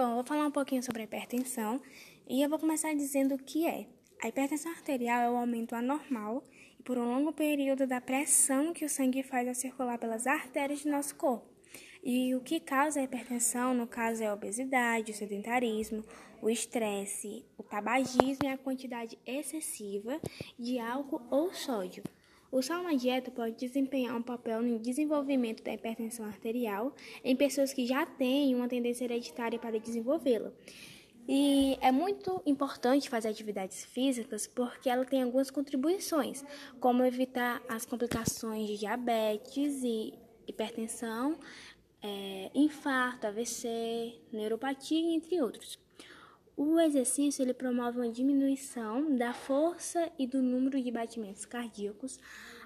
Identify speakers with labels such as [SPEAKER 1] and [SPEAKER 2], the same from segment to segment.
[SPEAKER 1] Bom, eu vou falar um pouquinho sobre a hipertensão e eu vou começar dizendo o que é. A hipertensão arterial é o aumento anormal e por um longo período da pressão que o sangue faz ao circular pelas artérias do nosso corpo. E o que causa a hipertensão, no caso, é a obesidade, o sedentarismo, o estresse, o tabagismo e a quantidade excessiva de álcool ou sódio. O sal na dieta pode desempenhar um papel no desenvolvimento da hipertensão arterial em pessoas que já têm uma tendência hereditária para desenvolvê-la. E é muito importante fazer atividades físicas porque ela tem algumas contribuições, como evitar as complicações de diabetes e hipertensão, é, infarto, AVC, neuropatia, entre outros. O exercício ele promove uma diminuição da força e do número de batimentos cardíacos,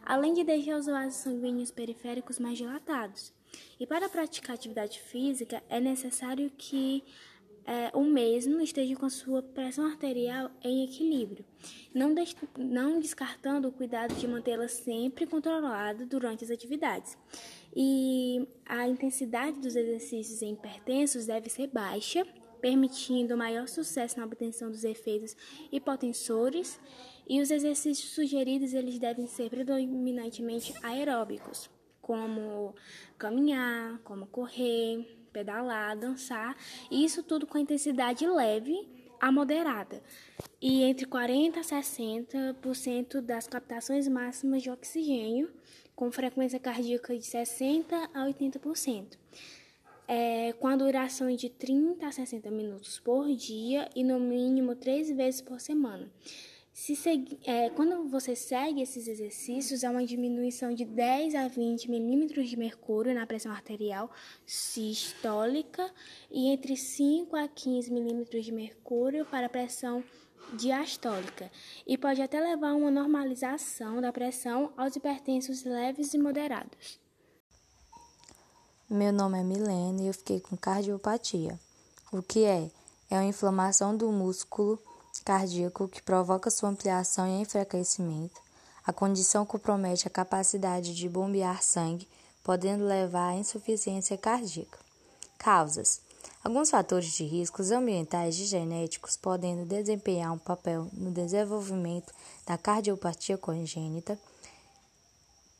[SPEAKER 1] além de deixar os vasos sanguíneos periféricos mais dilatados. E para praticar atividade física é necessário que é, o mesmo esteja com a sua pressão arterial em equilíbrio, não, não descartando o cuidado de mantê-la sempre controlada durante as atividades. E a intensidade dos exercícios em hipertensos deve ser baixa permitindo maior sucesso na obtenção dos efeitos hipotensores, e os exercícios sugeridos eles devem ser predominantemente aeróbicos, como caminhar, como correr, pedalar, dançar, e isso tudo com intensidade leve a moderada, e entre 40 a 60% das captações máximas de oxigênio, com frequência cardíaca de 60 a 80% é, com a duração de 30 a 60 minutos por dia e no mínimo três vezes por semana. Se é, quando você segue esses exercícios, há uma diminuição de 10 a 20 milímetros de mercúrio na pressão arterial sistólica e entre 5 a 15 milímetros de mercúrio para a pressão diastólica e pode até levar a uma normalização da pressão aos hipertensos leves e moderados.
[SPEAKER 2] Meu nome é Milena e eu fiquei com cardiopatia. O que é? É uma inflamação do músculo cardíaco que provoca sua ampliação e enfraquecimento. A condição compromete a capacidade de bombear sangue, podendo levar à insuficiência cardíaca. Causas: Alguns fatores de riscos ambientais e genéticos podem desempenhar um papel no desenvolvimento da cardiopatia congênita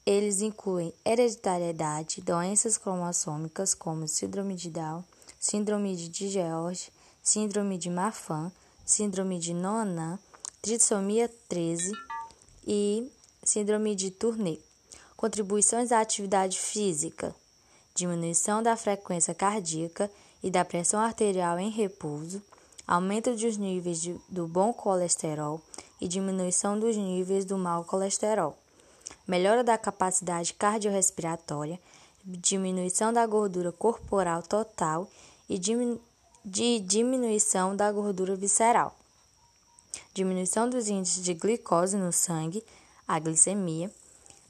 [SPEAKER 2] eles incluem hereditariedade, doenças cromossômicas como síndrome de Down, síndrome de George, síndrome de Marfan, síndrome de Noonan, trissomia 13 e síndrome de Tourné. Contribuições à atividade física: diminuição da frequência cardíaca e da pressão arterial em repouso, aumento dos níveis de, do bom colesterol e diminuição dos níveis do mau colesterol melhora da capacidade cardiorrespiratória, diminuição da gordura corporal total e de diminuição da gordura visceral, diminuição dos índices de glicose no sangue, a glicemia,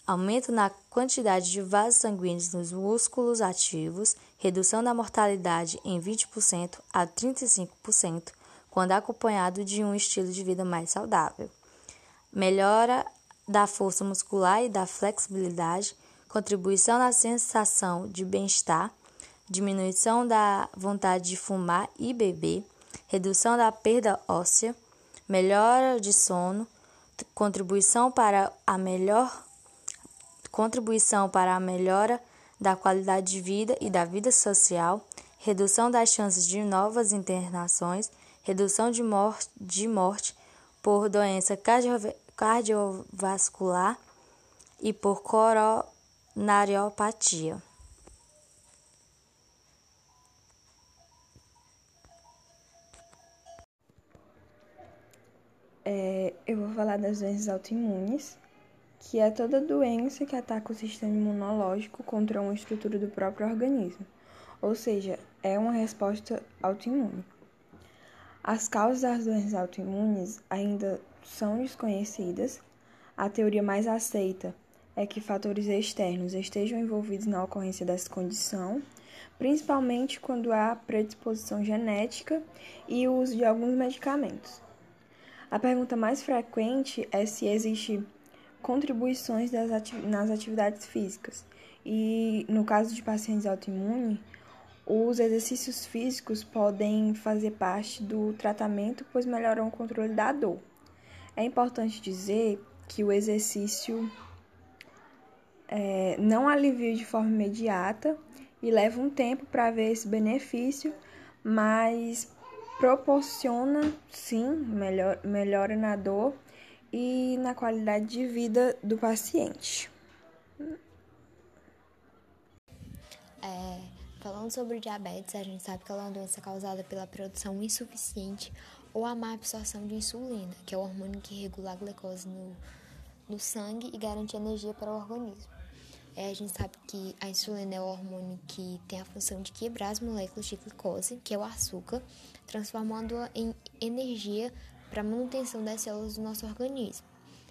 [SPEAKER 2] aumento na quantidade de vasos sanguíneos nos músculos ativos, redução da mortalidade em 20% a 35%, quando acompanhado de um estilo de vida mais saudável. Melhora da força muscular e da flexibilidade, contribuição na sensação de bem-estar, diminuição da vontade de fumar e beber, redução da perda óssea, melhora de sono, contribuição para a melhor contribuição para a melhora da qualidade de vida e da vida social, redução das chances de novas internações, redução de morte, de morte por doença cardiovascular cardiovascular e por coronariopatia.
[SPEAKER 3] É, eu vou falar das doenças autoimunes, que é toda doença que ataca o sistema imunológico contra uma estrutura do próprio organismo, ou seja, é uma resposta autoimune. As causas das doenças autoimunes ainda são desconhecidas, a teoria mais aceita é que fatores externos estejam envolvidos na ocorrência dessa condição, principalmente quando há predisposição genética e o uso de alguns medicamentos. A pergunta mais frequente é se existe contribuições nas, atividades físicas. E no caso de pacientes autoimunes, Os exercícios físicos podem fazer parte do tratamento, pois melhoram o controle da dor. É importante dizer que o exercício é, não alivia de forma imediata e leva um tempo para ver esse benefício, mas proporciona sim melhor, melhora na dor e na qualidade de vida do paciente.
[SPEAKER 4] É, falando sobre diabetes, a gente sabe que ela é uma doença causada pela produção insuficiente ou a má absorção de insulina, que é o hormônio que regula a glicose no, no sangue e garante energia para o organismo. É, a gente sabe que a insulina é o hormônio que tem a função de quebrar as moléculas de glicose, que é o açúcar, transformando-a em energia para a manutenção das células do nosso organismo.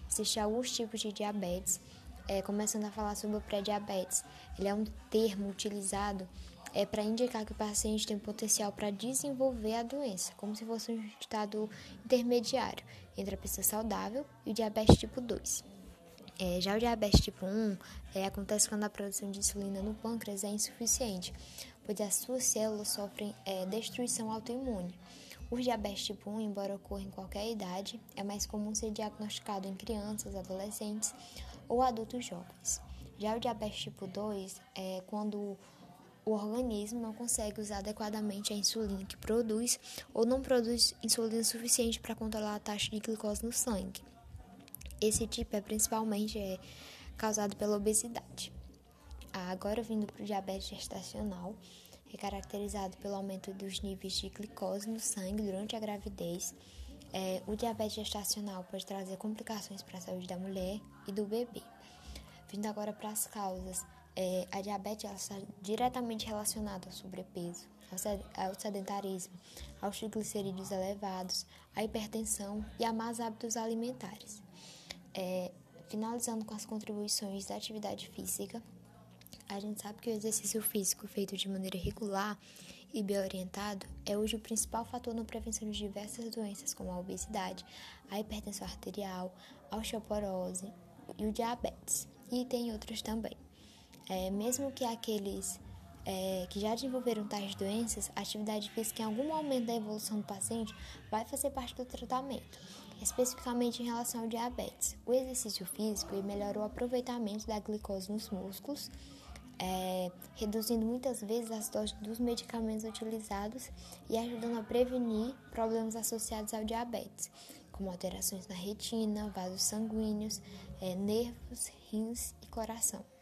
[SPEAKER 4] Existem alguns tipos de diabetes, é, começando a falar sobre o pré-diabetes. Ele é um termo utilizado é, para indicar que o paciente tem potencial para desenvolver a doença, como se fosse um estado intermediário entre a pessoa saudável e o diabetes tipo 2. É, já o diabetes tipo 1 é, acontece quando a produção de insulina no pâncreas é insuficiente, pois as suas células sofrem é, destruição autoimune. O diabetes tipo 1, embora ocorra em qualquer idade, é mais comum ser diagnosticado em crianças, adolescentes ou adultos jovens. Já o diabetes tipo 2 é quando o organismo não consegue usar adequadamente a insulina que produz ou não produz insulina suficiente para controlar a taxa de glicose no sangue. Esse tipo é principalmente é, causado pela obesidade. Agora, vindo para o diabetes gestacional, é caracterizado pelo aumento dos níveis de glicose no sangue durante a gravidez. É, o diabetes gestacional pode trazer complicações para a saúde da mulher e do bebê. Vindo agora para as causas, é, a diabetes está diretamente relacionada ao sobrepeso, ao sedentarismo, aos triglicerídeos elevados, à hipertensão e a más hábitos alimentares. É, finalizando com as contribuições da atividade física, a gente sabe que o exercício físico feito de maneira regular e bem orientado é hoje o principal fator na prevenção de diversas doenças, como a obesidade, a hipertensão arterial, a osteoporose e o diabetes. E tem outros também. É, mesmo que aqueles é, que já desenvolveram tais doenças, a atividade física em algum momento da evolução do paciente vai fazer parte do tratamento, especificamente em relação ao diabetes. O exercício físico melhora o aproveitamento da glicose nos músculos, é, reduzindo muitas vezes as doses dos medicamentos utilizados e ajudando a prevenir problemas associados ao diabetes, como alterações na retina, vasos sanguíneos, é, nervos, rins e coração.